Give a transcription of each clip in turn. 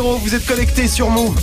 8h00, vous êtes connectés sur Move.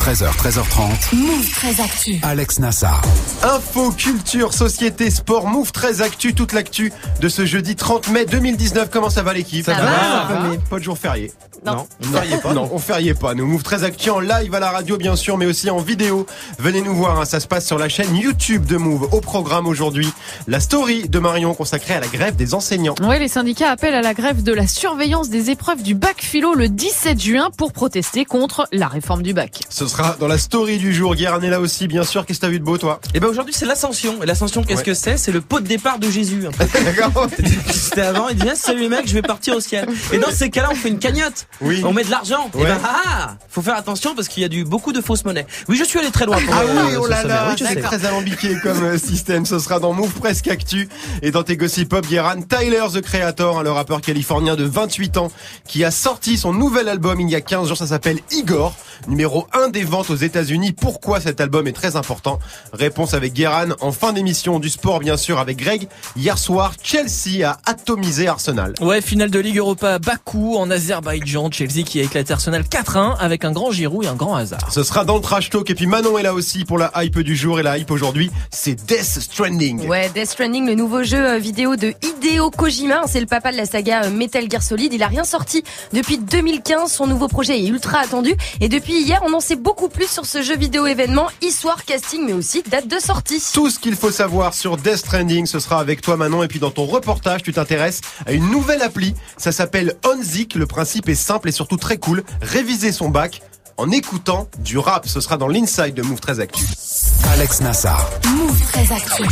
13h, 13h30. Move très actu. Alex Nassar. Info, culture, société, sport, Move très actu, toute l'actu de ce jeudi 30 mai 2019. Comment ça va l'équipe Ça va, ça va. Pas de jour férié. Non, on fériez pas. Non, on fériait pas. Nous Move très actu en live à la radio bien sûr, mais aussi en vidéo. Venez nous voir, hein, ça se passe sur la chaîne YouTube de Move. Au programme aujourd'hui, la story de Marion consacrée à la grève des enseignants. Oui, les syndicats appellent à la grève de la surveillance des épreuves du bac philo le 17 juin pour protester contre la réforme du bac. Ce sera dans la story du jour. Guérin est là aussi, bien sûr. Qu'est-ce que t'as vu de beau, toi Et ben aujourd'hui c'est l'ascension. Et l'ascension qu'est-ce Ouais. que c'est? C'est le pot de départ de Jésus. D'accord C'était avant, il dit ah, salut les mecs, je vais partir au ciel. Et dans ces cas-là, on fait une cagnotte. Oui. On met de l'argent. Et Ouais. ben ah, ah, faut faire attention parce qu'il y a du beaucoup de fausses monnaies. Oui, je suis allé très loin. Pour Ah euh, oui, oh là là, Oui, c'est très alambiqué comme euh, système. Ce sera dans Move Presque Actu. Et dans tes gossip pop, Guéran, Tyler, The Creator, hein, le rappeur californien de 28 ans, qui a sorti son nouvel album il y a 15 jours. Ça s'appelle Igor, numéro 1 des ventes aux États-Unis. Pourquoi cet album est très important? Réponse avec Guéran en fin d'émission du sport, bien sûr, avec Greg. Hier soir, Chelsea a atomisé Arsenal. Ouais, finale de Ligue Europa à Bakou en Azerbaïdjan. Chelsea qui a éclaté Arsenal 4-1 avec un grand Giroud et un grand hasard. Ce sera dans le trash talk. Et puis Manon est là aussi pour la hype du jour. Et la hype aujourd'hui, c'est Death Stranding. Ouais, Death Stranding, le nouveau jeu euh, vidéo de Hideo Kojima, c'est le papa de la saga euh, Metal Gear Solid. Il a rien sorti depuis 2015. Son nouveau projet est ultra attendu. Et depuis hier, on en sait beaucoup plus sur ce jeu vidéo événement, histoire, casting, mais aussi date de sortie. Tout ce qu'il faut savoir sur Death Stranding, ce sera avec toi Manon. Et puis dans ton reportage, tu t'intéresses à une nouvelle appli. Ça s'appelle OnZig. Le principe est simple et surtout très cool. Réviser son bac en écoutant du rap. Ce sera dans l'inside de Move 13 Actu. Alex Nassar. Move très actu.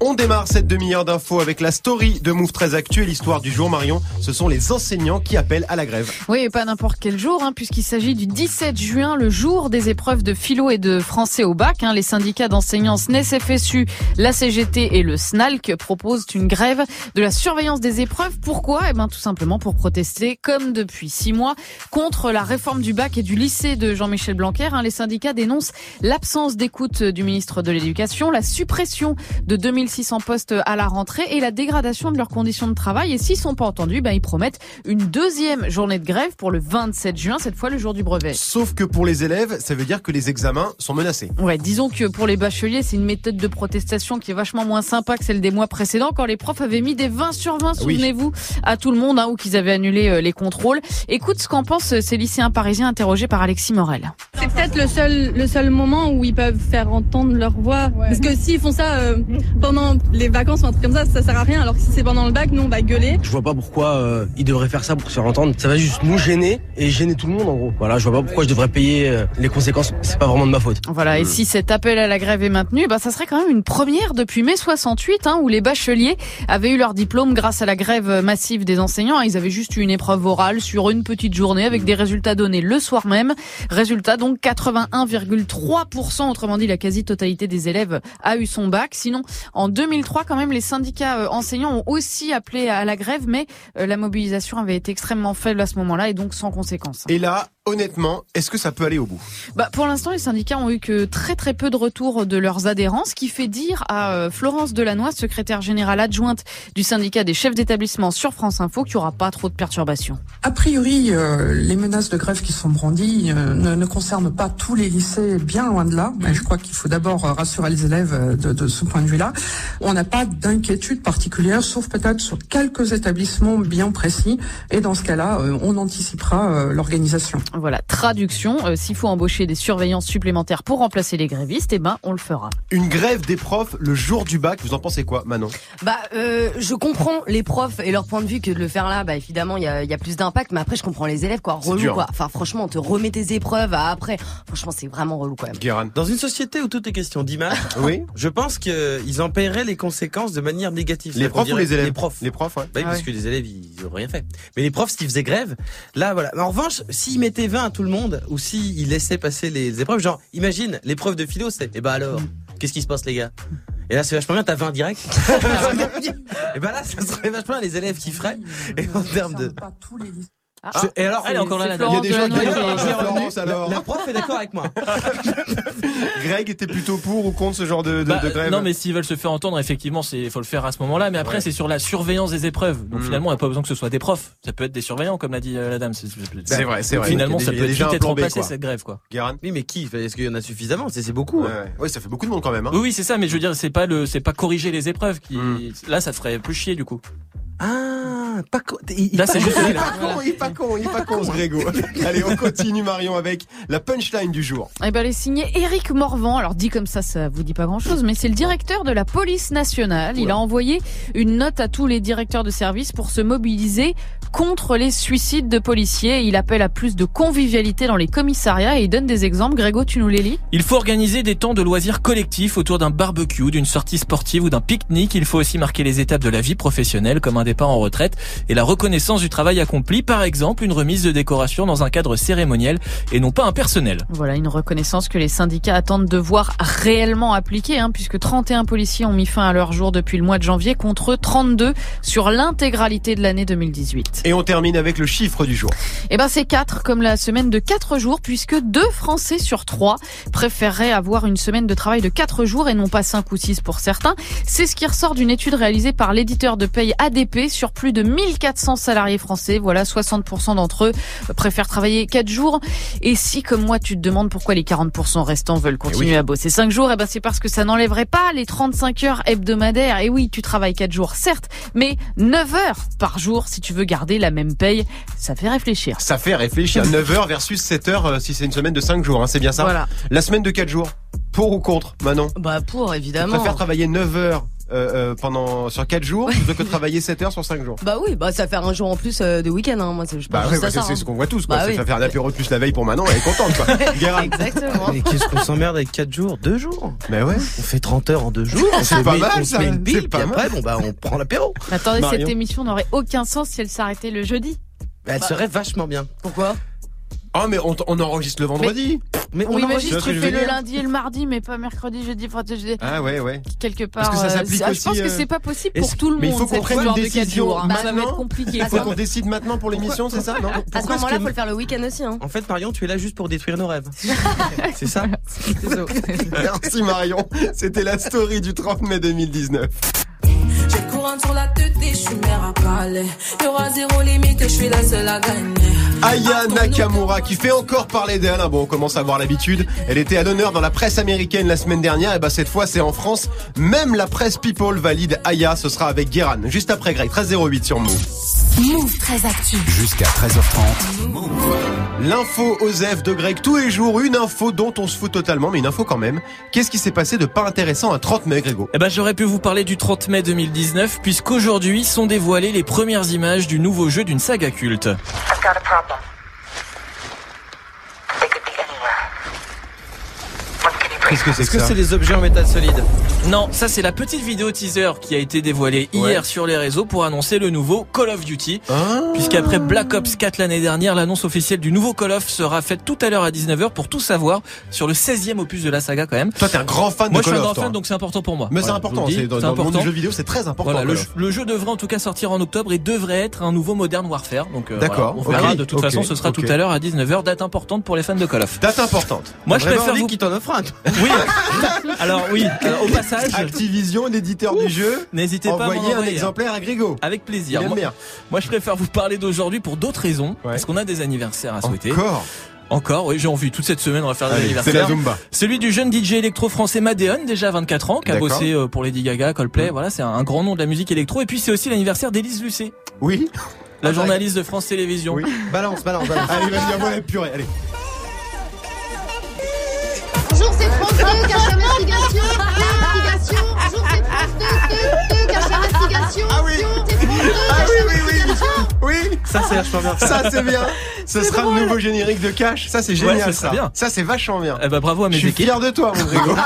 On démarre cette demi-heure d'infos avec la story de Move 13 Actu et l'histoire du jour Marion. Ce sont les enseignants qui appellent à la grève. Oui, et pas n'importe quel jour, hein, puisqu'il s'agit du 17 juin, le jour des épreuves de philo et de français au bac. hein. Les syndicats d'enseignants SNES FSU, la CGT et le SNALC proposent une grève de la surveillance des épreuves. Pourquoi? Eh ben, tout simplement pour protester, comme depuis six mois, contre la réforme du bac et du lycée de Jean-Michel Blanquer. hein. Les syndicats dénoncent l'absence d'écoute du ministre de l'Éducation, la suppression de 2600 postes à la rentrée et la dégradation de leurs conditions de travail. Et s'ils sont pas entendus, ben, ils promettent une deuxième journée de grève pour le 27 juin, cette fois le jour du brevet. Sauf que pour les élèves, ça veut dire que les examens sont menacés. Ouais, disons que pour les bacheliers, c'est une méthode de protestation qui est vachement moins sympa que celle des mois précédents quand les profs avaient mis des 20 sur 20, Oui. souvenez-vous, à tout le monde, hein, ou qu'ils avaient annulé euh, les contrôles. Écoute ce qu'en pensent euh, ces lycéens parisiens interrogés par Alexis Morel. C'est peut-être le seul, le seul moment où ils peuvent faire entendre leur voix. Parce que s'ils font ça euh, pendant les vacances ou un truc comme ça, ça sert à rien. Alors que si c'est pendant le bac, nous on va gueuler. Je vois pas pourquoi euh, ils devraient faire ça pour se faire entendre. Ça va juste nous gêner et gêner tout le monde en gros. Voilà, je vois pas pourquoi je devrais payer euh, les conséquences. C'est pas vraiment de ma faute. Voilà, et si cet appel à la grève est maintenu, bah, ça serait quand même une première depuis mai 68, hein, où les bacheliers avaient eu leur diplôme grâce à la grève massive des enseignants. Ils avaient juste eu une épreuve orale sur une petite journée avec des résultats donnés le soir même. Résultat donc 81,3%, autrement dit la quasi-totalité des élèves a eu son bac. Sinon, en 2003, quand même, les syndicats euh, enseignants ont aussi appelé à la grève, mais euh, la mobilisation avait été extrêmement faible à ce moment-là et donc sans conséquence. Et là, honnêtement, est-ce que ça peut aller au bout? Bah, pour l'instant, les syndicats ont eu que très très peu de retours de leurs adhérents, ce qui fait dire à euh, Florence Delannoy, secrétaire générale adjointe du syndicat des chefs d'établissement sur France Info, qu'il n'y aura pas trop de perturbations. A priori, euh, les menaces de grève qui sont brandies euh, ne, ne concernent pas tous les lycées, bien loin de là. Mais je crois qu'il faut d'abord rassurer les élèves de, de ce point de vue-là. On n'a pas d'inquiétude particulière, sauf peut-être sur quelques établissements bien précis. Et dans ce cas-là, euh, on anticipera euh, l'organisation. Voilà, traduction, euh, s'il faut embaucher des surveillants supplémentaires pour remplacer les grévistes, eh ben on le fera. Une grève des profs le jour du bac, vous en pensez quoi Manon? Bah, euh, je comprends les profs et leur point de vue que de le faire là, bah évidemment, il y a, il y a plus d'impact. Mais après, je comprends les élèves, quoi. C'est Relou, dur, quoi. hein. Enfin, franchement, on te remet tes épreuves à après. Franchement, c'est vraiment relou, quand même. Guérin Dans une société où tout est question d'image, Oui je pense qu'ils en paieraient les conséquences de manière négative. Les profs ou les élèves Les profs. Les profs, ouais. Bah oui, Ah parce ouais. que les élèves, ils ont rien fait. Mais les profs, s'ils faisaient grève, là, voilà. Mais en revanche, s'ils mettaient 20 à tout le monde, ou s'ils laissaient passer les épreuves, genre, imagine, l'épreuve de philo, c'est, eh ben alors, qu'est-ce qui se passe, les gars? Et là, c'est vachement bien, t'as 20 direct. et ben là, ça serait vachement bien les élèves qui feraient. Et en termes de, Pas tous les lycées. Je- Et alors, Elle est encore là, la Il y a des gens qui Ah, Florence, la, alors. la prof est d'accord avec moi. Greg était plutôt pour ou contre ce genre de, de, Bah, de grève non, mais s'ils veulent se faire entendre, effectivement, c'est faut le faire à ce moment-là. Mais après, Ouais. c'est sur la surveillance des épreuves. Donc Mm. finalement, il n'y a pas besoin que ce soit des profs. Ça peut être des surveillants, comme l'a dit euh, la dame. C'est- vrai, c'est vrai. Finalement, ça peut être remplacé cette grève, quoi. Guérin Oui, mais qui? Est-ce qu'il y en a suffisamment? C'est beaucoup. Hein. Ouais, ça fait beaucoup de monde quand même. Hein. Oui, oui, c'est ça. Mais je veux dire, c'est pas le, c'est pas corriger les épreuves qui, Mm. là, ça te ferait plus chier du coup. Ah, pas il- Là, c'est juste- Il est là. pas con, il est pas con, il est pas con ce Grégo. Allez, on continue Marion avec la punchline du jour. Eh ben, elle est signée Éric Morvan. Alors, dit comme ça, ça vous dit pas grand chose, mais c'est le directeur de la police nationale. Il a envoyé une note à tous les directeurs de service pour se mobiliser contre les suicides de policiers. Il appelle à plus de convivialité dans les commissariats et il donne des exemples. Grégo, tu nous les lis? Il faut organiser des temps de loisirs collectifs autour d'un barbecue, d'une sortie sportive ou d'un pique-nique. Il faut aussi marquer les étapes de la vie professionnelle comme un départ en retraite et la reconnaissance du travail accompli. Par exemple, une remise de décoration dans un cadre cérémoniel et non pas impersonnel. Voilà une reconnaissance que les syndicats attendent de voir réellement appliquée, hein, puisque 31 policiers ont mis fin à leur jour depuis le mois de janvier contre 32 sur l'intégralité de l'année 2018. Et on termine avec le chiffre du jour. Eh ben c'est 4 comme la semaine de 4 jours, puisque 2 Français sur 3 préféreraient avoir une semaine de travail de 4 jours et non pas 5 ou 6 pour certains. C'est ce qui ressort d'une étude réalisée par l'éditeur de paye ADP sur plus de 1400 salariés français. Voilà, 60% d'entre eux préfèrent travailler 4 jours. Et si, comme moi, tu te demandes pourquoi les 40% restants veulent continuer à bosser 5 jours, eh ben c'est parce que ça n'enlèverait pas les 35 heures hebdomadaires. Et oui, tu travailles 4 jours, certes, mais 9 heures par jour si tu veux garder la même paye. Ça fait réfléchir. Ça fait réfléchir. 9h versus 7h si c'est une semaine de 5 jours, hein, c'est bien ça Voilà. La semaine de 4 jours, pour ou contre Manon Bah pour Tu évidemment. préfères travailler 9 heures euh, euh, pendant sur 4 jours plutôt que travailler 7 heures sur 5 jours Bah oui, bah ça fait un jour en plus euh, de week-end. Hein. Moi, c'est- je pense Bah ouais, c'est hein. ce qu'on voit tous quoi. Bah oui. ça faire un apéro de plus la veille pour Manon, elle est contente quoi. Exactement. Mais qu'est-ce qu'on s'emmerde avec 4 jours? 2 jours? Mais ouais. On fait 30 heures en 2 jours. on C'est pas met- mal, on ça. met une C'est bille, pas puis mal. après, bon, bah, on prend l'apéro. Attendez, Marion. cette émission n'aurait aucun sens si elle s'arrêtait le jeudi. Bah, Elle serait vachement bien. Pourquoi? Oh mais on, on enregistre le vendredi. Mais on Oui, enregistre- je fais le lundi et le mardi, mais pas mercredi, jeudi, enfin, jeudi, Ah ouais ouais. quelque part. Parce que ça euh, s'applique aussi, Je pense euh, que c'est pas possible pour tout le mais il monde. faut qu'on prenne une décision jours, hein. Ça va maintenant. être compliqué. Il faut qu'on décide maintenant pour l'émission, c'est ça non À ce moment-là, que- faut le faire le week-end aussi. Hein. En fait, Marion, tu es là juste pour détruire nos rêves. c'est ça Merci Marion. C'était la story du 30 mai 2019. J'ai le courant sur la tête et je suis mère à parler. Y aura zéro limite et je suis la seule à gagner. Aya Nakamura qui fait encore parler d'elle. hein. Bon, on commence à avoir l'habitude. Elle était à l'honneur dans la presse américaine la semaine dernière. Et bah cette fois, c'est en France. Même la presse People valide Aya. Ce sera avec Guéran. Juste après Greg. 1308 sur Move. Move très actu. Jusqu'à 13h30. L'info Osef de Greg. Tous les jours, une info dont on se fout totalement, mais une info quand même. Qu'est-ce qui s'est passé de pas intéressant à 30 mai, Grégo? Eh ben, j'aurais pu vous parler du 30 mai 2019 puisqu'aujourd'hui sont dévoilées les premières images du nouveau jeu d'une saga culte. I've got a Qu'est-ce que c'est Est-ce que c'est des objets en métal solide Non, ça c'est la petite vidéo teaser qui a été dévoilée hier Ouais. sur les réseaux pour annoncer le nouveau Call of Duty. Ah. Puisqu'après Black Ops 4 l'année dernière, l'annonce officielle du nouveau Call of sera faite tout à l'heure à 19h pour tout savoir sur le 16e opus de la saga quand même. Toi, t'es un grand fan Moi de je suis Call un of, grand toi. fan donc c'est important pour moi. Mais c'est important. C'est dans, c'est dans le monde important. du jeu vidéo, c'est très important. Voilà, le, Call jeu- of. le jeu devrait en tout cas sortir en octobre et devrait être un nouveau Modern Warfare. Donc euh, D'accord, voilà, on verra. de toute façon, ce sera tout à l'heure à 19h, date importante pour les fans de Call of. Date importante. Moi je préfère vous. qu'il t'en offre un. Oui. Alors oui. alors, au passage, Activision, l'éditeur du jeu, n'hésitez pas à m'en envoyez un exemplaire à Grégo. Avec plaisir. Moi, je préfère vous parler d'aujourd'hui pour d'autres raisons, Ouais. parce qu'on a des anniversaires à souhaiter. Encore. Encore, oui, j'ai envie. Toute cette semaine, on va faire des Allez, c'est anniversaires. la Zumba. Celui du jeune DJ électro français Madeon, déjà 24 ans, qui a bossé euh, pour Lady Gaga, Coldplay. Mm. Voilà, c'est un, un grand nom de la musique électro. Et puis c'est aussi l'anniversaire d'Élise Lucet, Oui. la Ah, journaliste de France Télévisions. Oui. Balance, balance, balance. Allez, vas-y, envoie la purée. Allez. Bonjour, c'est France 2, cache investigation, investigation. Bonjour, c'est France 2, 2, 2, cache investigation. Ah oui. C'est France 2, Ah oui, oui, oui. Oui. Ça, c'est vachement bien. Ça, c'est bien. Ce sera le nouveau générique de Cash. Ça, c'est génial, ça. bien. Ça, c'est vachement bien. Eh ben, bravo à Je mes suis équipes. fier de toi, mon Grégo.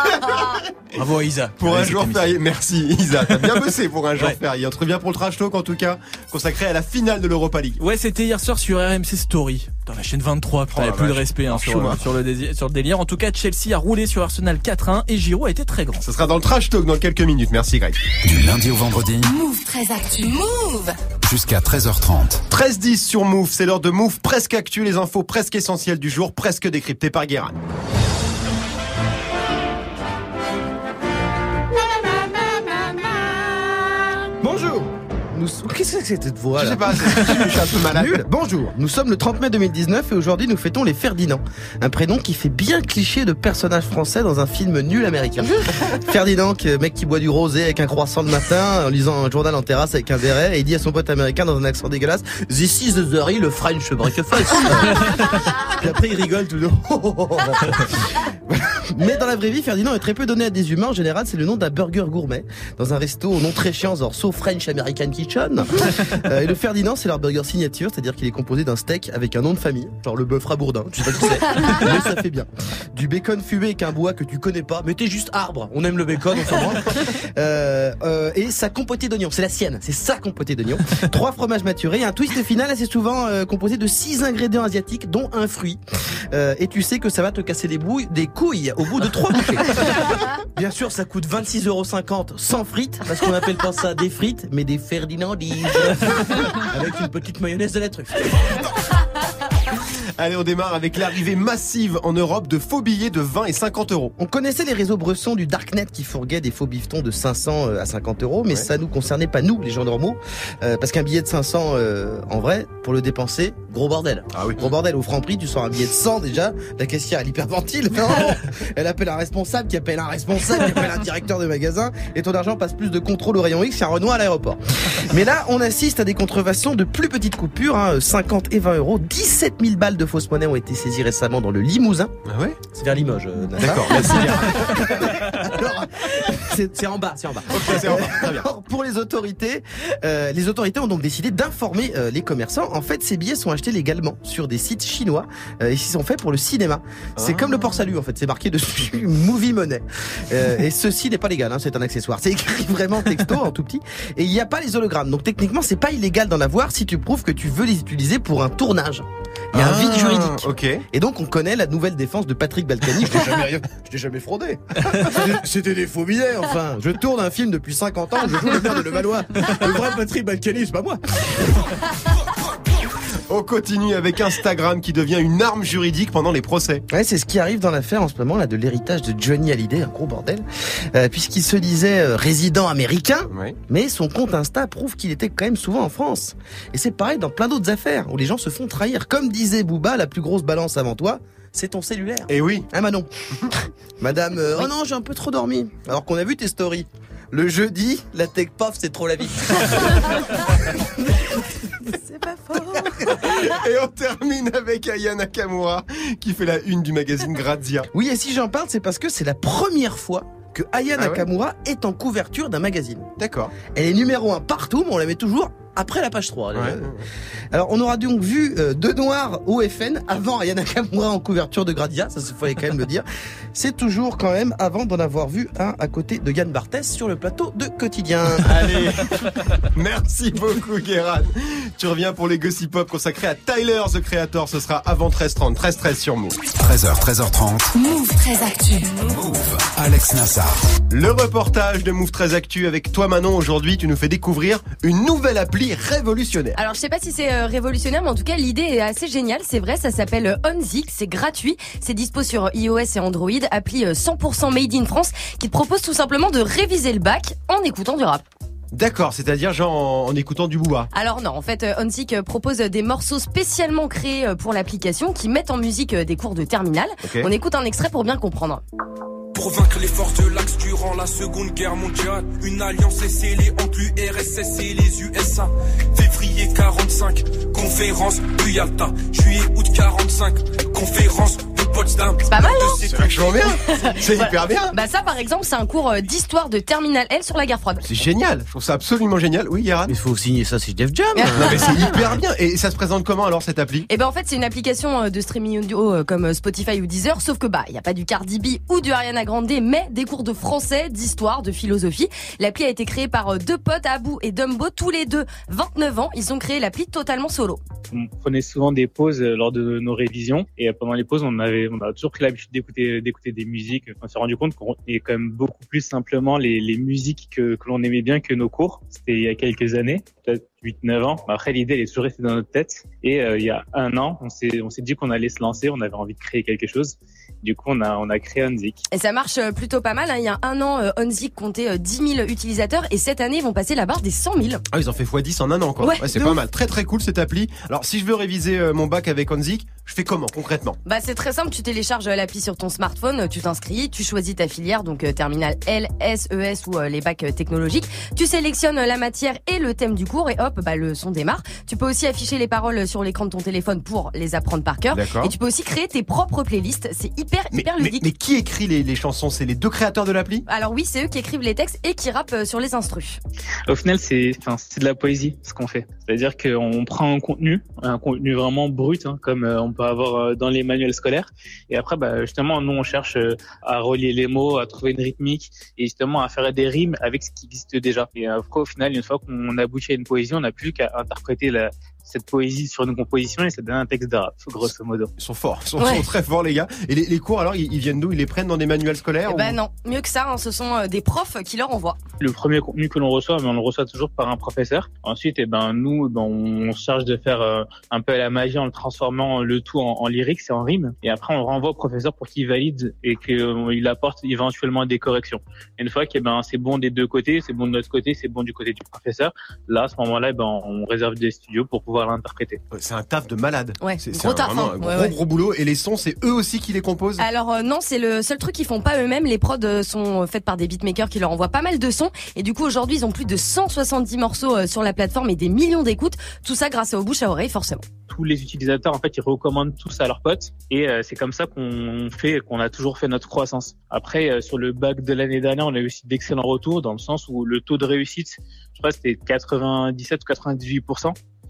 Bravo à Isa. Pour un jour férié. Merci, Isa. T'as bien bossé pour un jour Ouais. férié. On te revient pour le trash talk, en tout cas, consacré à la finale de l'Europa League. Ouais, c'était hier soir sur RMC Story. Dans la chaîne 23, putain, Oh a plus de respect hein, sur, euh, le sur le délire. En tout cas, Chelsea a roulé sur Arsenal 4-1 et Giroud a été très grand. Ce sera dans le trash talk dans quelques minutes. Merci, Greg. Du lundi au vendredi. Move très actu. Move Jusqu'à 13h30. 13-10 sur Move, c'est l'heure de Move presque actu, les infos presque essentielles du jour, presque décryptées par Guérin. Nous... Qu'est-ce que c'est cette voix Je sais pas, c'est- je suis un peu malade. Nul. Bonjour, nous sommes le 30 mai 2019 et aujourd'hui nous fêtons les Ferdinand. Un prénom qui fait bien cliché de personnage français dans un film nul américain. Ferdinand, qui- mec qui boit du rosé avec un croissant le matin, en lisant un journal en terrasse avec un béret, et il dit à son pote américain dans un accent dégueulasse, This is the le French breakfast. Puis après il rigole tout le long. Mais dans la vraie vie, Ferdinand est très peu donné à des humains. En général, c'est le nom d'un burger gourmet dans un resto au nom très chiant, genre So French American Kitchen. Euh, et le Ferdinand, c'est leur burger signature, c'est-à-dire qu'il est composé d'un steak avec un nom de famille, genre le bœuf rabourdin. Tu sais pas qui c'est, mais ça fait bien. Du bacon fumé avec un bois que tu connais pas, mais t'es juste arbre. On aime le bacon, on s'en. Euh, euh, et sa compotée d'oignons, c'est la sienne, c'est sa compotée d'oignons. Trois fromages maturés, un twist final assez souvent euh, composé de six ingrédients asiatiques, dont un fruit. Et tu sais que ça va te casser les bouilles, des couilles au bout de trois bouchées. Bien sûr, ça coûte 26,50€ sans frites, parce qu'on appelle pas ça des frites, mais des Avec une petite mayonnaise de la truffe. Allez, on démarre avec l'arrivée massive en Europe de faux billets de 20 et 50 euros. On connaissait les réseaux bressons du Darknet qui fourguaient des faux bifetons de 500 à 50 euros, mais ça nous concernait pas nous, les gens normaux, euh, parce qu'un billet de 500, euh, en vrai, pour le dépenser, gros bordel. Ah oui. Gros bordel, au franc prix, tu sors un billet de 100 déjà, la caissière elle hyperventile, non elle appelle un responsable qui appelle un responsable qui appelle un directeur de magasin, et ton argent passe plus de contrôle au rayon X qu'un Renoir à l'aéroport. Mais là, on assiste à des contrefaçons de plus petites coupures, hein, 50 et 20 euros, 17 000 balles de fausses monnaies ont été saisies récemment dans le Limousin. Ah ouais C'est vers Limoges, euh. D'accord, merci. C'est c'est en bas, c'est en bas. c'est en bas, très bien. Alors, pour les autorités, euh, les autorités ont donc décidé d'informer euh, les commerçants. En fait, ces billets sont achetés légalement sur des sites chinois et ils sont faits pour le cinéma. C'est Ah. comme le port salut en fait, c'est marqué dessus Movie Money. Et ceci n'est pas légal, hein, c'est un accessoire. C'est écrit vraiment texto en tout petit et il n'y a pas les hologrammes. Donc techniquement, c'est pas illégal d'en avoir si tu prouves que tu veux les utiliser pour un tournage. Il y a un vide Ah, juridique. Et donc on connaît la nouvelle défense de Patrick Balkany. Je t'ai jamais, jamais fraudé. C'était- des faux billets, enfin. Je tourne un film depuis 50 ans, je joue le maire de Levallois. Le vrai Patrick Balkany, c'est pas moi. On continue avec Instagram qui devient une arme juridique pendant les procès. Ouais, c'est ce qui arrive dans l'affaire en ce moment là de l'héritage de Johnny Hallyday, un gros bordel, Euh, puisqu'il se disait euh, résident américain, Ouais. mais son compte Insta prouve qu'il était quand même souvent en France. Et c'est pareil dans plein d'autres affaires où les gens se font trahir. Comme disait Booba, la plus grosse balance avant toi, c'est ton cellulaire. Et oui. Hein Manon Madame, euh, oh non, j'ai un peu trop dormi. Alors qu'on a vu tes stories. Le jeudi, la tech pof, c'est trop la vie. C'est pas faux. Et on termine avec Aya Nakamura qui fait la une du magazine Grazia. Oui, et si j'en parle, c'est parce que c'est la première fois que Aya Ah ouais Nakamura est en couverture d'un magazine. D'accord. Elle est numéro un partout, mais on la met toujours après la page 3. Ouais. Alors, on aura donc vu euh, deux noirs au FN avant Aya Nakamura en couverture de Gradia, ça se fallait quand même le dire. C'est toujours quand même avant d'en avoir vu un à côté de Yann Barthès sur le plateau de Quotidien. Allez, merci beaucoup Guéran. Tu reviens pour les Gossip Pop consacrés à Tyler, The Creator. Ce sera avant 13h30, 13h13 sur Move. 13h, 13h30. Move très actu. Alex Nassar. Le reportage de Move 13 Actu avec toi Manon. Aujourd'hui, tu nous fais découvrir une nouvelle appli révolutionnaire. Alors je sais pas si c'est euh, révolutionnaire, mais en tout cas l'idée est assez géniale. C'est vrai, ça s'appelle euh, Onzik, c'est gratuit, c'est dispo sur iOS et Android, appli euh, 100% made in France, qui te propose tout simplement de réviser le bac en écoutant du rap. D'accord, c'est-à-dire genre en, en écoutant du booba. Alors non, en fait, euh, Onzik euh, propose des morceaux spécialement créés euh, pour l'application qui mettent en musique euh, des cours de terminale. Ok. On écoute un extrait pour bien comprendre. Pour vaincre les forces de l'Axe durant la seconde guerre mondiale, une alliance est scellée entre l'URSS et les USA. Février 45, conférence de Yalta. Juillet août 45, conférence. C'est pas mal, non C'est vachement bien. C'est Voilà. hyper bien. Bah ça, par exemple, c'est un cours euh, d'histoire de terminale L sur la guerre froide. C'est génial. Je trouve ça absolument génial. Oui, Guéran. Il faut signer ça, c'est Def Jam. Non mais c'est hyper bien. Et ça se présente comment alors cette appli? Et ben en fait c'est une application euh, de streaming audio euh, comme Spotify ou Deezer, sauf que bah il y a pas du Cardi B ou du Ariana Grande, mais des cours de français, d'histoire, de philosophie. L'appli a été créée par deux potes, Abou et Dumbo, tous les deux 29 ans. Ils ont créé l'appli totalement solo. On prenait souvent des pauses lors de nos révisions et pendant les pauses, on avait on a toujours pris l'habitude d'écouter d'écouter des musiques. On s'est rendu compte qu'on est quand même beaucoup plus simplement les, les musiques que, que l'on aimait bien que nos cours. C'était il y a quelques années, peut-être 8-9 ans. Mais Après, l'idée, elle est toujours restée dans notre tête. Et euh, il y a un an, on s'est on s'est dit qu'on allait se lancer. On avait envie de créer quelque chose. Du coup, on a on a créé Unzik. Et ça marche euh, plutôt pas mal. hein. Il y a un an, euh, Onzik comptait euh, 10 000 utilisateurs et cette année, ils vont passer la barre des 100 000. Ah, ils ont fait x10 en un an, quoi. Ouais, c'est pas ouf. mal. Très très cool cette appli. Alors, si je veux réviser mon bac avec Onzik, je fais comment concrètement? Bah c'est très simple, tu télécharges euh, l'appli sur ton smartphone, tu t'inscris, tu choisis ta filière, donc euh, terminal L, S, ES ou euh, les bacs euh, technologiques. Tu sélectionnes euh, la matière et le thème du cours et hop, bah le son démarre. Tu peux aussi afficher les paroles sur l'écran de ton téléphone pour les apprendre par cœur. D'accord. Et tu peux aussi créer tes propres playlists. C'est hyper mais, hyper ludique. mais qui écrit les, les chansons? C'est les deux créateurs de l'appli? Alors oui, c'est eux qui écrivent les textes et qui rappent euh, sur les instrus. Au final, c'est enfin c'est de la poésie ce qu'on fait. C'est-à-dire qu'on prend un contenu, un contenu vraiment brut, hein, comme euh, on peut avoir euh, dans les manuels scolaires, et après, bah, justement, nous on cherche euh, à relier les mots, à trouver une rythmique, et justement à faire des rimes avec ce qui existe déjà. Et euh, au final, une fois qu'on aboutit à une poésie, on n'a plus qu'à interpréter la, cette poésie sur une composition et ça donne un texte de rap, grosso modo. Ils sont forts, ils sont, Ouais. sont très forts les gars. Et les, les cours alors, ils, ils viennent d'où? Ils les prennent dans des manuels scolaires Eh ou- ben non, mieux que ça, hein, ce sont euh, des profs qui leur envoient. le premier contenu que l'on reçoit, mais on le reçoit toujours par un professeur. Ensuite, eh ben nous, eh ben, on se charge de faire euh, un peu à la magie en le transformant le tout en, en lyrics et en rime. Et après, on le renvoie au professeur pour qu'il valide et qu'il apporte éventuellement des corrections. Et une fois que eh ben c'est bon des deux côtés, c'est bon de notre côté, c'est bon du côté du professeur. Là, à ce moment-là, eh ben on réserve des studios pour pouvoir l'interpréter. C'est un taf de malade. Ouais, C'est gros un- taf, vraiment hein. un gros, Ouais, ouais. gros boulot. Et les sons, c'est eux aussi qui les composent Alors euh, non, c'est le seul truc qu'ils font pas eux-mêmes. Les prods euh, sont faites par des beatmakers qui leur envoient pas mal de sons. Et du coup, aujourd'hui, ils ont plus de 170 morceaux euh, sur la plateforme et des millions d'écoutes. Tout ça grâce au bouche à oreille, forcément. tous les utilisateurs en fait ils recommandent tous à leurs potes et euh, c'est comme ça qu'on fait qu'on a toujours fait notre croissance. Après euh, sur le bac de l'année dernière, on a eu aussi d'excellents retours dans le sens où le taux de réussite, je crois c'était 97 ou 98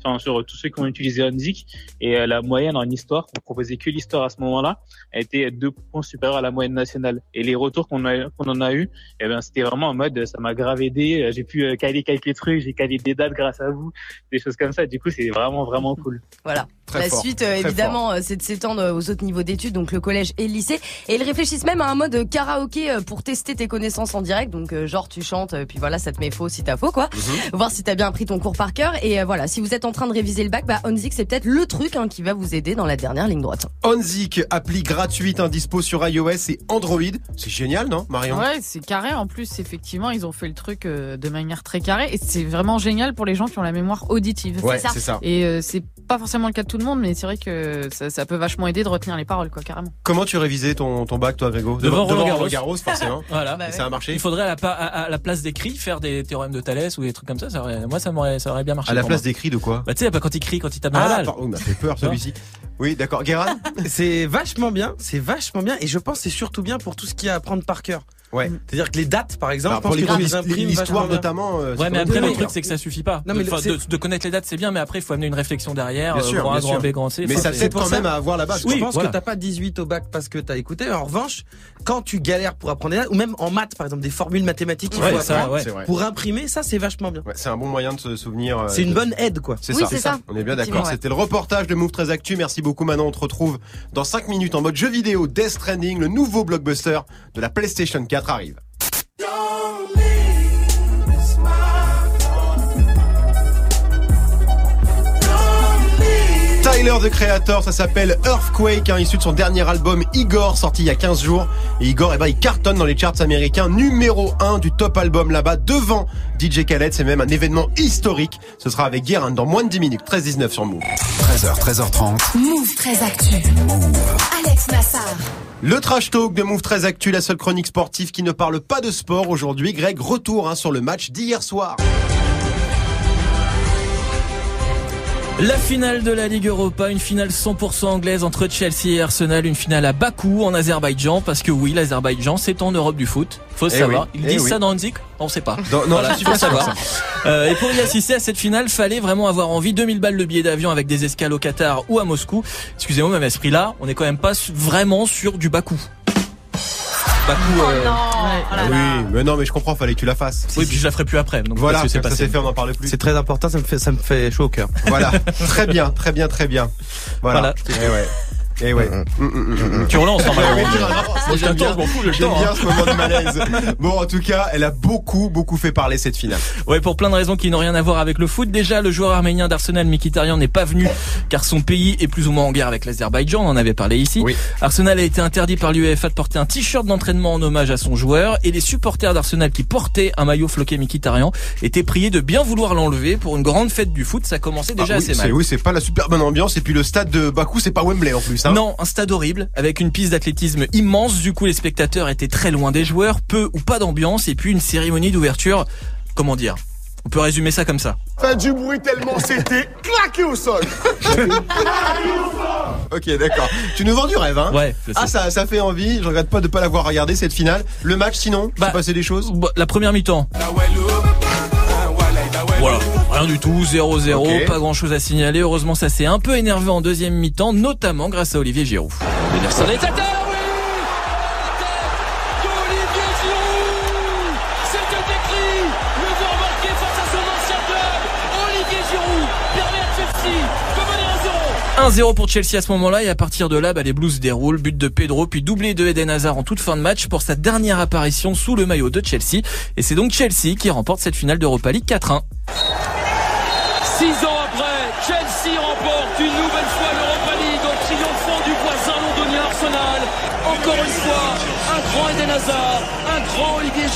Enfin, sur tous ceux qui ont utilisé Onzik et euh, la moyenne en histoire, on proposait que l'histoire à ce moment-là, a été deux points supérieurs à la moyenne nationale. Et les retours qu'on a qu'on en a eu, eh ben c'était vraiment en mode ça m'a grave aidé, j'ai pu euh, caler quelques trucs, j'ai calé des dates grâce à vous, des choses comme ça. Du coup, c'est vraiment vraiment cool. Voilà. Très la fort, suite, euh, évidemment, euh, c'est de s'étendre euh, aux autres niveaux d'études, donc le collège et le lycée. Et ils réfléchissent même à un mode karaoké pour tester tes connaissances en direct. Donc, euh, genre, tu chantes, puis voilà, ça te met faux si t'as faux, quoi. Mhm. Voir si t'as bien appris ton cours par cœur. Et euh, voilà, si vous êtes en train de réviser le bac, bah, Onzik, c'est peut-être le truc hein, qui va vous aider dans la dernière ligne droite. Onzik, appli gratuite, un dispo sur iOS et Android. C'est génial, non, Marion? Ouais, c'est carré. En plus, effectivement, ils ont fait le truc euh, de manière très carrée et c'est vraiment génial pour les gens qui ont la mémoire auditive. Ouais, C'est ça. c'est ça. Et euh, c'est pas forcément le cas de tout le monde, mais c'est vrai que ça, ça peut vachement aider de retenir les paroles, quoi, carrément. Comment tu révisais ton, ton bac, toi, Grégo Devant Roland Garros. Garros, forcément. Voilà. Et ça a marché Il faudrait à la, pa- à, à la place d'écrit faire des théorèmes de Thalès ou des trucs comme ça. ça aurait- moi, ça m'aurait, ça aurait bien marché. À la place moi. d'écrit de quoi Bah, tu sais, pas quand il crie, quand il tape dans Ah, la balle. il m'a fait peur celui-ci. Oui, d'accord. Guérin C'est vachement bien, c'est vachement bien, et je pense que c'est surtout bien pour tout ce qu'il y a à apprendre par cœur. Ouais. C'est-à-dire que les dates, par exemple, Alors, je pense pour que les- les imprimes l'histoire notamment, euh, Ouais, mais après, le truc, c'est que ça suffit pas. Non, mais de, connaître les dates, c'est bien, mais après, il faut amener une réflexion derrière. Bien euh, sûr, grand A, bien grand sûr. B, grand C. Mais ça c'est- t'aide quand ça. même à avoir la base. Je quoi. pense voilà. que t'as pas 18 au bac parce que t'as écouté. En revanche, quand tu galères pour apprendre des dates, ou même en maths, par exemple, des formules mathématiques qu'il Ouais, faut ça, apprendre, ouais. C'est vrai. pour imprimer, ça c'est vachement bien. Ouais, c'est un bon moyen de se souvenir. euh, C'est une bonne aide, quoi. C'est Oui, ça. c'est ça. On est bien d'accord. C'était le reportage de Move 13 Actu. Merci beaucoup. Maintenant, on te retrouve dans 5 minutes en mode jeu vidéo. Death Stranding, le nouveau blockbuster de la PlayStation 4 arrive. Tyler the Creator, ça s'appelle Earthquake, hein, issu de son dernier album Igor, sorti il y a 15 jours. Et Igor, eh ben, il cartonne dans les charts américains, numéro 1 du top album là-bas, devant DJ Khaled. C'est même un événement historique. Ce sera avec Guérin dans moins de 10 minutes, 13-19 sur Move. 13h, 13h30. Move très actu. Alex Nassar. Le trash talk de Move 13 Actu, la seule chronique sportive qui ne parle pas de sport aujourd'hui. Greg, retour hein, sur le match d'hier soir. La finale de la Ligue Europa, une finale 100% anglaise entre Chelsea et Arsenal, une finale à Bakou en Azerbaïdjan, parce que oui, l'Azerbaïdjan c'est en Europe du foot. Faut Eh savoir. oui, Ils eh disent oui. ça dans Nzik On sait pas. Dans- non, voilà, je suis faut pas savoir. Euh, et pour y assister à cette finale, fallait vraiment avoir envie. 2000 balles le billet d'avion avec des escales au Qatar ou à Moscou. Excusez-moi, mais à ce prix-là, on est quand même pas vraiment sur du Bakou. Bakou. euh, Ah oui, mais non, mais je comprends, fallait que tu la fasses. Oui, puis je la ferai plus après. Donc Voilà, c'est passé. fait, on n'en parle plus. C'est très important, ça me fait, ça me fait chaud au cœur. Voilà, très bien, très bien, très bien. Voilà. Voilà. Eh ouais. Et ouais. Mm, mm. Tu relances en oui, je J'aime bien, m'en fous, j'aime ce moment de malaise. Bon, en tout cas, elle a beaucoup, beaucoup fait parler cette finale. Ouais, pour plein de raisons qui n'ont rien à voir avec le foot. Déjà, le joueur arménien d'Arsenal, Mkhitaryan, n'est pas venu car son pays est plus ou moins en guerre avec l'Azerbaïdjan. On en avait parlé ici. Arsenal a été interdit par l'UEFA de porter un t-shirt d'entraînement en hommage à son joueur et les supporters d'Arsenal qui portaient un maillot floqué Mkhitaryan étaient priés de bien vouloir l'enlever pour une grande fête du foot. Ça commençait déjà Ah oui, assez mal. Oui, c'est pas la super bonne ambiance. Et puis le stade de Bakou, c'est pas Wembley en plus. Hein. Non, un stade horrible, avec une piste d'athlétisme immense. Du coup, les spectateurs étaient très loin des joueurs, peu ou pas d'ambiance, et puis une cérémonie d'ouverture. Comment dire? On peut résumer ça comme ça. Fait du bruit tellement c'était claqué au sol. Ok, d'accord. Tu nous vends du rêve, hein? Ouais. Ah, ça, ça fait envie. Je regrette pas de pas l'avoir regardé cette finale. Le match, sinon, Bah, s'est passé des choses? Bah, la première mi-temps. Voilà, rien du tout, 0-0, Ok. pas grand chose à signaler. Heureusement, ça s'est un peu énervé en deuxième mi-temps, notamment grâce à Olivier Giroud. D'Olivier Giroud C'était écrit Le voir marqué face à son ancien club Olivier Giroud permet à Chelsea de mener à 0 1-0 pour Chelsea à ce moment-là et à partir de là, bah, les Blues déroulent. But de Pedro, puis doublé de Eden Hazard en toute fin de match pour sa dernière apparition sous le maillot de Chelsea. Et c'est donc Chelsea qui remporte cette finale d'Europa League 4-1. Six ans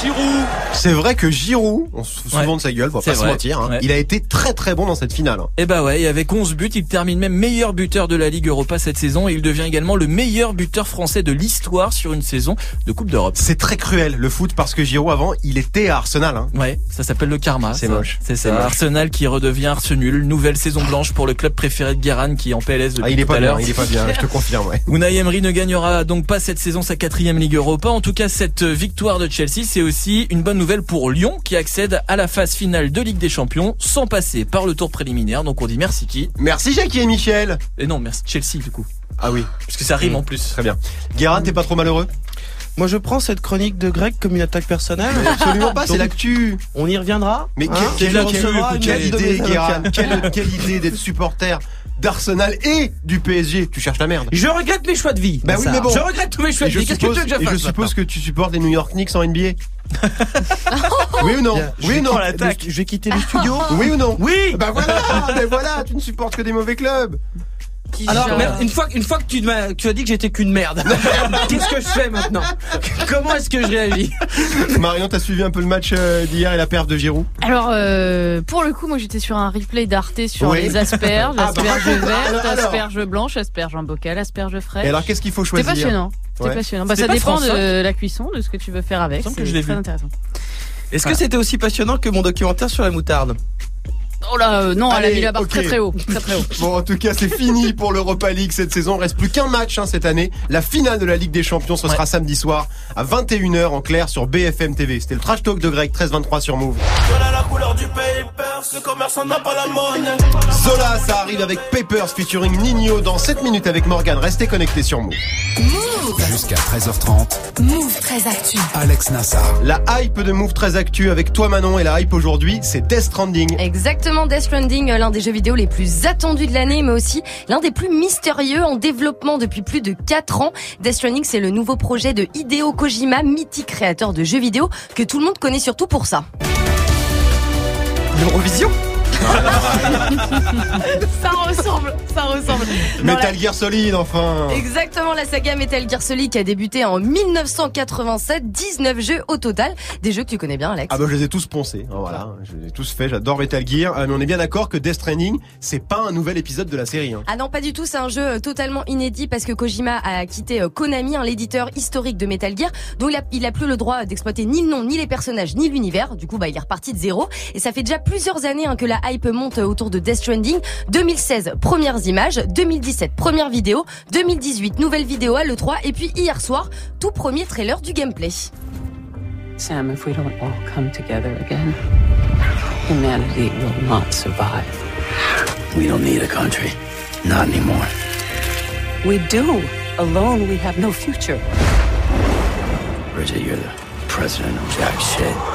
Giroud. C'est vrai que Giroud, on se fout souvent Ouais. de sa gueule, faut pas se mentir. hein. Ouais. Il a été très très bon dans cette finale. hein. Et bah ouais, et avec 11 buts, il termine même meilleur buteur de la Ligue Europa cette saison et il devient également le meilleur buteur français de l'histoire sur une saison de Coupe d'Europe. C'est très cruel le foot parce que Giroud avant, il était à Arsenal. Hein. Ouais, ça s'appelle le karma. C'est ça. moche. C'est ça. moche. Arsenal qui redevient Arsenal. Nouvelle saison blanche pour le club préféré de Guérin qui est en PLS depuis Ah, il est tout pas à l'heure. il est pas bien, je te confirme. Ouais. Unai Emery ne gagnera donc pas cette saison sa quatrième Ligue Europa. En tout cas, cette victoire de Chelsea, c'est aussi une bonne nouvelle pour Lyon qui accède à la phase finale de Ligue des Champions sans passer par le tour préliminaire. Donc on dit merci qui? Merci Jackie et Michel. Et non, merci Chelsea du coup. Ah oui, Parce que ça rime Mmh. en plus. très bien. Guérin, t'es pas trop malheureux? Moi, je prends cette chronique de Greg comme une attaque personnelle. Absolument pas, c'est l'actu. On y reviendra. Mais hein. quelle, quelle, idée, Guérin quelle idée d'être supporter d'Arsenal et du PSG. Tu cherches la merde. Je regrette mes choix de vie. Bah oui, mais bon. Je regrette tous mes choix Et de je vie. Qu'est-ce que tu suppose, veux que je je suppose que tu supportes les New York Knicks en NBA. oui ou non Bien, Oui ou non Je vais quitter le studio. Oui ou non Oui. Bah voilà, mais voilà, tu ne supportes que des mauvais clubs. Alors, merde, une fois, une fois que tu as dit que j'étais qu'une merde, qu'est-ce que je fais maintenant? Comment est-ce que je réagis? Marion, t'as suivi un peu le match euh, d'hier et la perf de Giroud? Alors, euh, pour le coup, moi j'étais sur un replay d'Arte sur Oui. les asperges, Ah, bah, asperges vertes, asperges blanches, asperges en bocal, asperges fraîches. Et alors, qu'est-ce qu'il faut C'était choisir? passionnant. C'était Ouais. passionnant. Bah, ça pas dépend France de la cuisson, de ce que tu veux faire avec. C'est je l'ai très vu. intéressant. Est-ce que c'était aussi passionnant que mon documentaire sur la moutarde? Oh là, euh, non, elle a mis la barre très très haut. Très très haut. Bon, en tout cas, c'est fini pour l'Europa League cette saison. Il reste plus qu'un match hein, cette année. La finale de la Ligue des Champions, ce sera samedi soir à 21h en clair sur BFM TV. C'était le trash talk de Greg 1323 sur Move. Voilà la couleur du paper, ce commerçant n'a pas la monnaie. Zola, ça arrive avec Papers featuring Nino dans 7 minutes avec Morgan. Restez connectés sur Move. Jusqu'à 13h30, Move très actu. Alex Nassar. La hype de Move très actu avec toi Manon et la hype aujourd'hui, c'est Death Stranding. Exactement, Death Stranding, l'un des jeux vidéo les plus attendus de l'année, mais aussi l'un des plus mystérieux en développement depuis plus de 4 ans. Death Stranding, c'est le nouveau projet de Hideo Kojima, mythique créateur de jeux vidéo, que tout le monde connaît surtout pour ça. ça ressemble, ça ressemble. Dans Metal la- Gear Solid, enfin. Exactement, la saga Metal Gear Solid qui a débuté en 1987, 19 jeux au total, des jeux que tu connais bien Alex. Ah bah je les ai tous poncés, hein, voilà, je les ai tous faits, j'adore Metal Gear, Ah, mais on est bien d'accord que Death Stranding, c'est pas un nouvel épisode de la série. Hein. Ah non, pas du tout, c'est un jeu euh, totalement inédit parce que Kojima a quitté euh, Konami, hein, l'éditeur historique de Metal Gear, dont il a, il a plus le droit d'exploiter ni le nom, ni les personnages, ni l'univers. Du coup, bah, il est reparti de zéro. Et ça fait déjà plusieurs années hein, que la hype monte autour de Death Stranding. 2016, premières images. 2017, première vidéo. 2018, nouvelle vidéo à l'E3. Et puis hier soir, tout premier trailer du gameplay. Sam, if we don't all come together again, humanity will not survive. We don't need a country. Not anymore. We do. Alone, we have no future. Bridget, you're the president of jack shit.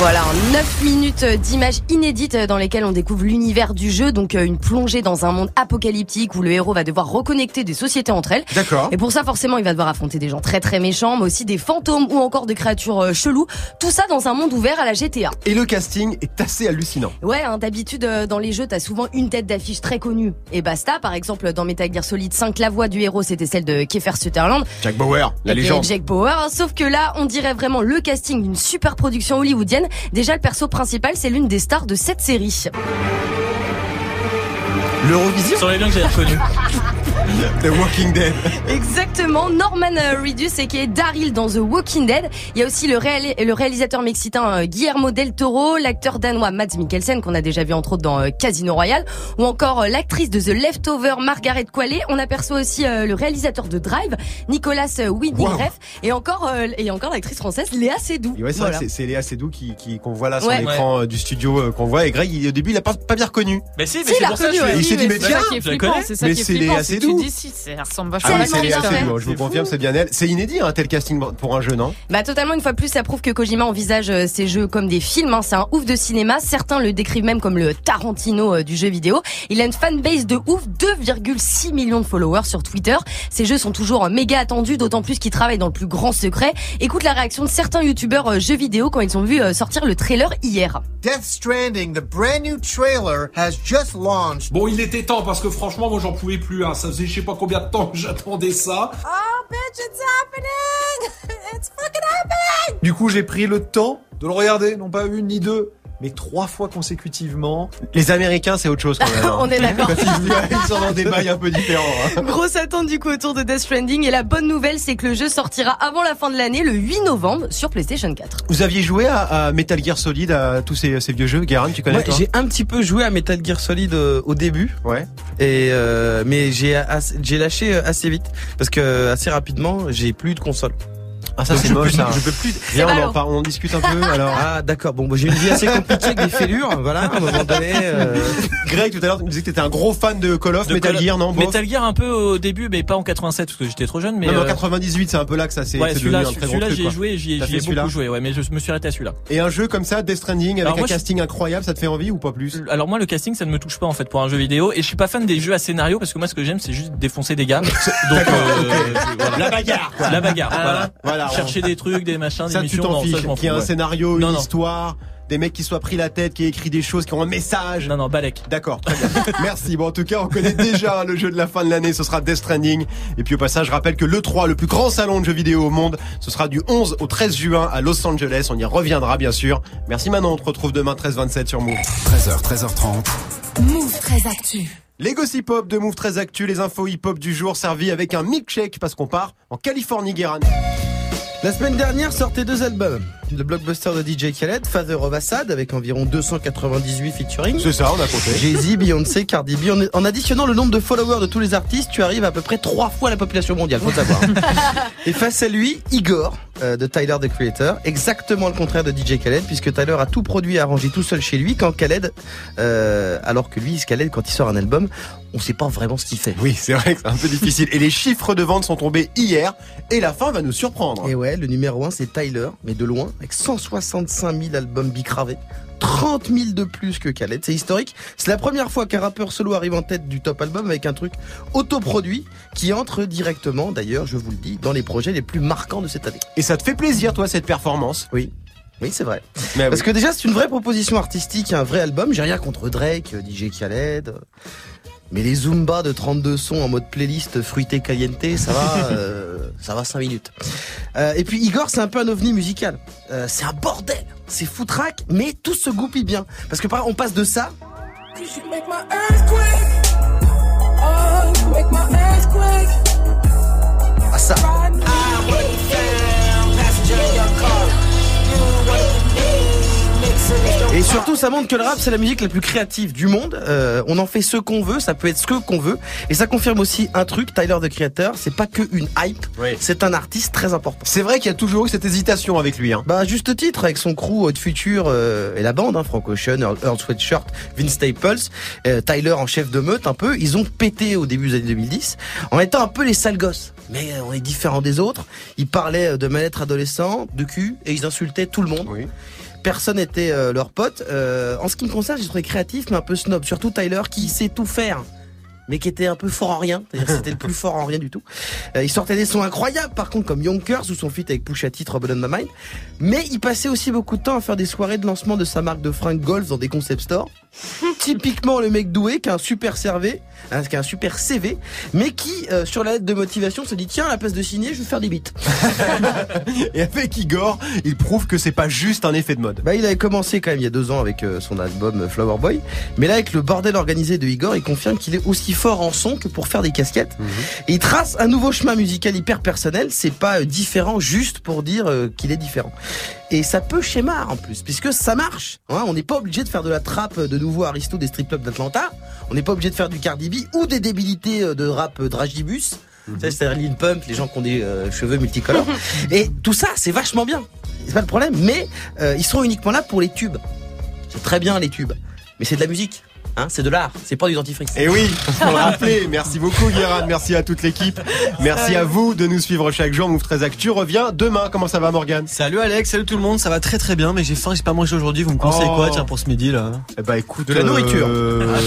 Voilà, 9 minutes d'images inédites dans lesquelles on découvre l'univers du jeu, donc euh, une plongée dans un monde apocalyptique où le héros va devoir reconnecter des sociétés entre elles. D'accord. Et pour ça, forcément, il va devoir affronter des gens très très méchants, mais aussi des fantômes ou encore des créatures euh, cheloues. Tout ça dans un monde ouvert à la GTA. Et le casting est assez hallucinant. Ouais, hein, d'habitude euh, dans les jeux, t'as souvent une tête d'affiche très connue et basta. Par exemple, dans Metal Gear Solid 5, la voix du héros c'était celle de Kiefer Sutherland. Jack Bauer, la légende. Jack Bauer, hein, sauf que là, on dirait vraiment le casting d'une super production hollywoodienne. Déjà, le perso principal, c'est l'une des stars de cette série. L'Eurovision Sur les liens que j'ai reconnus. The Walking Dead. Exactement, Norman euh, Reedus et qui est Daryl dans The Walking Dead. Il y a aussi le, réal- le réalisateur mexicain euh, Guillermo del Toro, l'acteur danois Mads Mikkelsen qu'on a déjà vu entre autres dans euh, Casino Royale, ou encore l'actrice de The Leftover Margaret Qualley. On aperçoit aussi le réalisateur de Drive, Nicolas Winding et encore et encore l'actrice française Léa Seydoux. Ouais, c'est Voilà. Léa Seydoux qui, qui, qu'on voit là sur Ouais. l'écran du studio qu'on voit. Et Greg, il- au début, il a pas, pas bien reconnu. Mais si, mais Si, il c'est pour ça que je il s'est dit, mais c'est tiens, ça qui est je la flippant, connais. c'est ça Mais qui est c'est flippant, Léa c'est Seydoux. Dis si, ça ressemble Ah oui, à. Seydoux. Je vous confirme, c'est bien elle. C'est inédit, un tel casting pour un jeu, non Bah totalement une fois de plus ça prouve que Kojima envisage euh, ces jeux comme des films hein. c'est un ouf de cinéma certains le décrivent même comme le Tarantino euh, du jeu vidéo il a une fanbase de ouf 2,6 millions de followers sur Twitter ces jeux sont toujours euh, méga attendus d'autant plus qu'il travaille dans le plus grand secret écoute la réaction de certains youtubeurs euh, jeux vidéo quand ils ont vu euh, sortir le trailer hier Death Stranding, the brand new trailer, has just launched. Bon, il était temps parce que franchement, moi j'en pouvais plus. Hein. Ça faisait je sais pas combien de temps que j'attendais ça. Oh, bitch, it's happening! It's fucking happening! Du coup, j'ai pris le temps de le regarder, non pas une ni deux, mais trois fois consécutivement. Les Américains, c'est autre chose quand même. hein. on est d'accord ils, ils sont dans des bails un peu différents. hein. Grosse attente du coup autour de Death Stranding et la bonne nouvelle c'est que le jeu sortira avant la fin de l'année le 8 novembre sur PlayStation 4. Vous aviez joué à, à Metal Gear Solid, à tous ces, ces vieux jeux Guérin, tu connais Ouais, j'ai un petit peu joué à Metal Gear Solid euh, au début. Ouais. Et euh, mais j'ai lâché euh, assez vite parce que assez rapidement j'ai plus de console. Ah ça c'est je moche peux- ça. Je peux plus. Viens, on, en on discute un peu alors. Ah d'accord. Bon, j'ai une vie assez compliquée avec des fêlures. Voilà, à un moment donné. euh, Greg, tout à l'heure, tu me disais que t'étais un gros fan de Call of De Metal Gear, non Metal Gear un peu au début, mais pas en 87 parce que j'étais trop jeune. Mais, Non, mais en euh, 98, c'est un peu là que ça s'est ouais, c'est celui-là, devenu un très gros celui-là, truc. j'y ai quoi. joué, j'y ai, T'as j'y fait ai celui-là beaucoup joué, ouais, mais je me suis arrêté à celui-là. Et un jeu comme ça, Death Stranding, avec Alors un casting incroyable, ça te fait envie ou pas plus? Alors moi, le casting, ça ne me touche pas en fait pour un jeu vidéo, et je suis pas fan des jeux à scénario parce que moi, ce que j'aime, c'est juste défoncer des gars. Donc, euh. La bagarre, quoi. la bagarre, Ah, voilà. Chercher des trucs, des machins, des Ça, tu missions. t'en ça, je m'en Qu'il y ait un ouais. scénario, Non, une non. histoire, des mecs qui soient pris la tête, qui aient écrit des choses, qui ont un message. Non, non, Balek. D'accord, très bien. Merci. Bon, en tout cas, on connaît déjà le jeu de la fin de l'année. Ce sera Death Stranding. Et puis au passage, je rappelle que l'E3, le plus grand salon de jeux vidéo au monde, ce sera du 11 au 13 juin à Los Angeles. On y reviendra, bien sûr. Merci Manon. On te retrouve demain 13-27 sur Move. 13h, 13h30. Move très actu. Les gossip hop de Move très actu, les infos hip hop du jour servis avec un milkshake parce qu'on part en Californie, Guérin. La semaine dernière sortait deux albums. Le blockbuster de DJ Khaled, Father of Assad, avec environ 298 featuring. C'est ça, on a compté. Jay-Z, Beyoncé, Cardi B. En, additionnant le nombre de followers de tous les artistes, tu arrives à peu près trois fois la population mondiale, faut le savoir. Et face à lui, Igor, euh, de Tyler the Creator, exactement le contraire de DJ Khaled, puisque Tyler a tout produit et arrangé tout seul chez lui, quand Khaled, euh, alors que lui, Khaled, quand il sort un album, on sait pas vraiment ce qu'il fait. Oui, c'est vrai que c'est un peu difficile. Et les chiffres de vente sont tombés hier et la fin va nous surprendre. Et ouais, le numéro 1 c'est Tyler, mais de loin, avec 165 000 albums bicravés. 30 000 de plus que Khaled, c'est historique. C'est la première fois qu'un rappeur solo arrive en tête du top album avec un truc autoproduit qui entre directement, d'ailleurs, je vous le dis, dans les projets les plus marquants de cette année. Et ça te fait plaisir, toi, cette performance? Oui. Oui, c'est vrai. Mais Parce oui. que déjà, c'est une vraie proposition artistique, un vrai album. J'ai rien contre Drake, euh, DJ Khaled. Mais les Zumba de 32 sons en mode playlist fruité caliente, ça va, euh, ça va 5 minutes. Euh, et puis Igor, c'est un peu un ovni musical. Euh, c'est un bordel. C'est foutraque, mais tout se goupille bien. Parce que par on passe de ça Cause you Et surtout, ça montre que le rap, c'est la musique la plus créative du monde. Euh, on en fait ce qu'on veut, ça peut être ce que qu'on veut. Et ça confirme aussi un truc, Tyler, the Creator, c'est pas que une hype, c'est un artiste très important. C'est vrai qu'il y a toujours eu cette hésitation avec lui. Hein. Bah, à juste titre, avec son crew de futur euh, et la bande, hein, Frank Ocean, Earl, Earl Sweatshirt, Vince Staples, euh, Tyler en chef de meute un peu, ils ont pété au début des années 2010 en étant un peu les sales gosses. Mais euh, on est différents des autres. Ils parlaient de mal-être adolescent, de cul, et ils insultaient tout le monde. Personne n'était euh, leur pote. Euh, en ce qui me concerne, j'ai trouvé créatif, mais un peu snob. Surtout Tyler, qui sait tout faire mais qui était un peu fort en rien. C'est-à-dire que c'était le plus fort en rien du tout. Euh, il sortait des sons incroyables, par contre, comme Yonkers ou son feat avec Pusha T, Trouble on My Mind. Mais il passait aussi beaucoup de temps à faire des soirées de lancement de sa marque de fringues golf dans des concept stores. Typiquement le mec doué qui a un super CV, hein, qui a un super CV, mais qui, euh, sur la lettre de motivation, se dit tiens, à la place de signer, je vais faire des beats. Et avec Igor, il prouve que c'est pas juste un effet de mode. Bah, il avait commencé quand même il y a deux ans avec euh, son album Flower Boy. Mais là, avec le bordel organisé de Igor, il confirme qu'il est aussi fort en son que pour faire des casquettes. Et il trace un nouveau chemin musical hyper personnel. C'est pas euh, différent juste pour dire euh, qu'il est différent. Et ça peut schémar en plus, puisque ça marche. hein. on n'est pas obligé de faire de la trappe euh, de nouveau Aristo des strip clubs d'Atlanta. On n'est pas obligé de faire du Cardi B ou des débilités de rap Dragibus. Sais, C'est-à-dire Lil Pump, les gens qui ont des euh, cheveux multicolores. Et tout ça, c'est vachement bien. C'est pas le problème, mais euh, ils sont uniquement là pour les tubes. C'est très bien les tubes, mais c'est de la musique. Hein, c'est de l'art, c'est pas du dentifrice. Et oui, faut le rappeler. Merci beaucoup, Guérin. Merci à toute l'équipe. Merci à vous de nous suivre chaque jour. Move 13 Actu revient demain. Comment ça va, Morgan Salut Alex, salut tout le monde, ça va très très bien, mais j'ai faim, j'ai pas mangé aujourd'hui. Vous me conseillez Oh. quoi, tiens, pour ce midi là? Eh bah écoute, De la nourriture.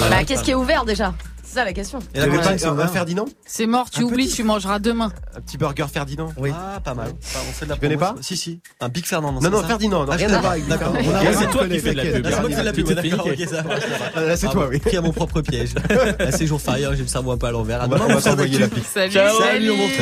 Bah, qu'est-ce qui est ouvert déjà? C'est ça la question. Et la pas c'est un, Ferdinand C'est mort, tu Un oublies, petit. tu mangeras demain. Un petit burger Ferdinand Oui. Ah, pas mal. Enfin, on fait de la Tu connais pas Si, si. Un Big Fernand. Non, non, ça Ferdinand. Non, Ah, rien à voir pas. avec D'accord. Ferdinand. Ah, c'est toi qui fais de la pub, Ah, c'est moi qui fais de la pub, C'est d'accord, fini. ok, ça. Ah, là, c'est toi, oui. Pris à mon propre piège. Là, c'est jour férié, j'ai le cerveau un peu à l'envers. À On va- demain, on va on s'en t'envoyer la pique. Salut, on vous retrouve.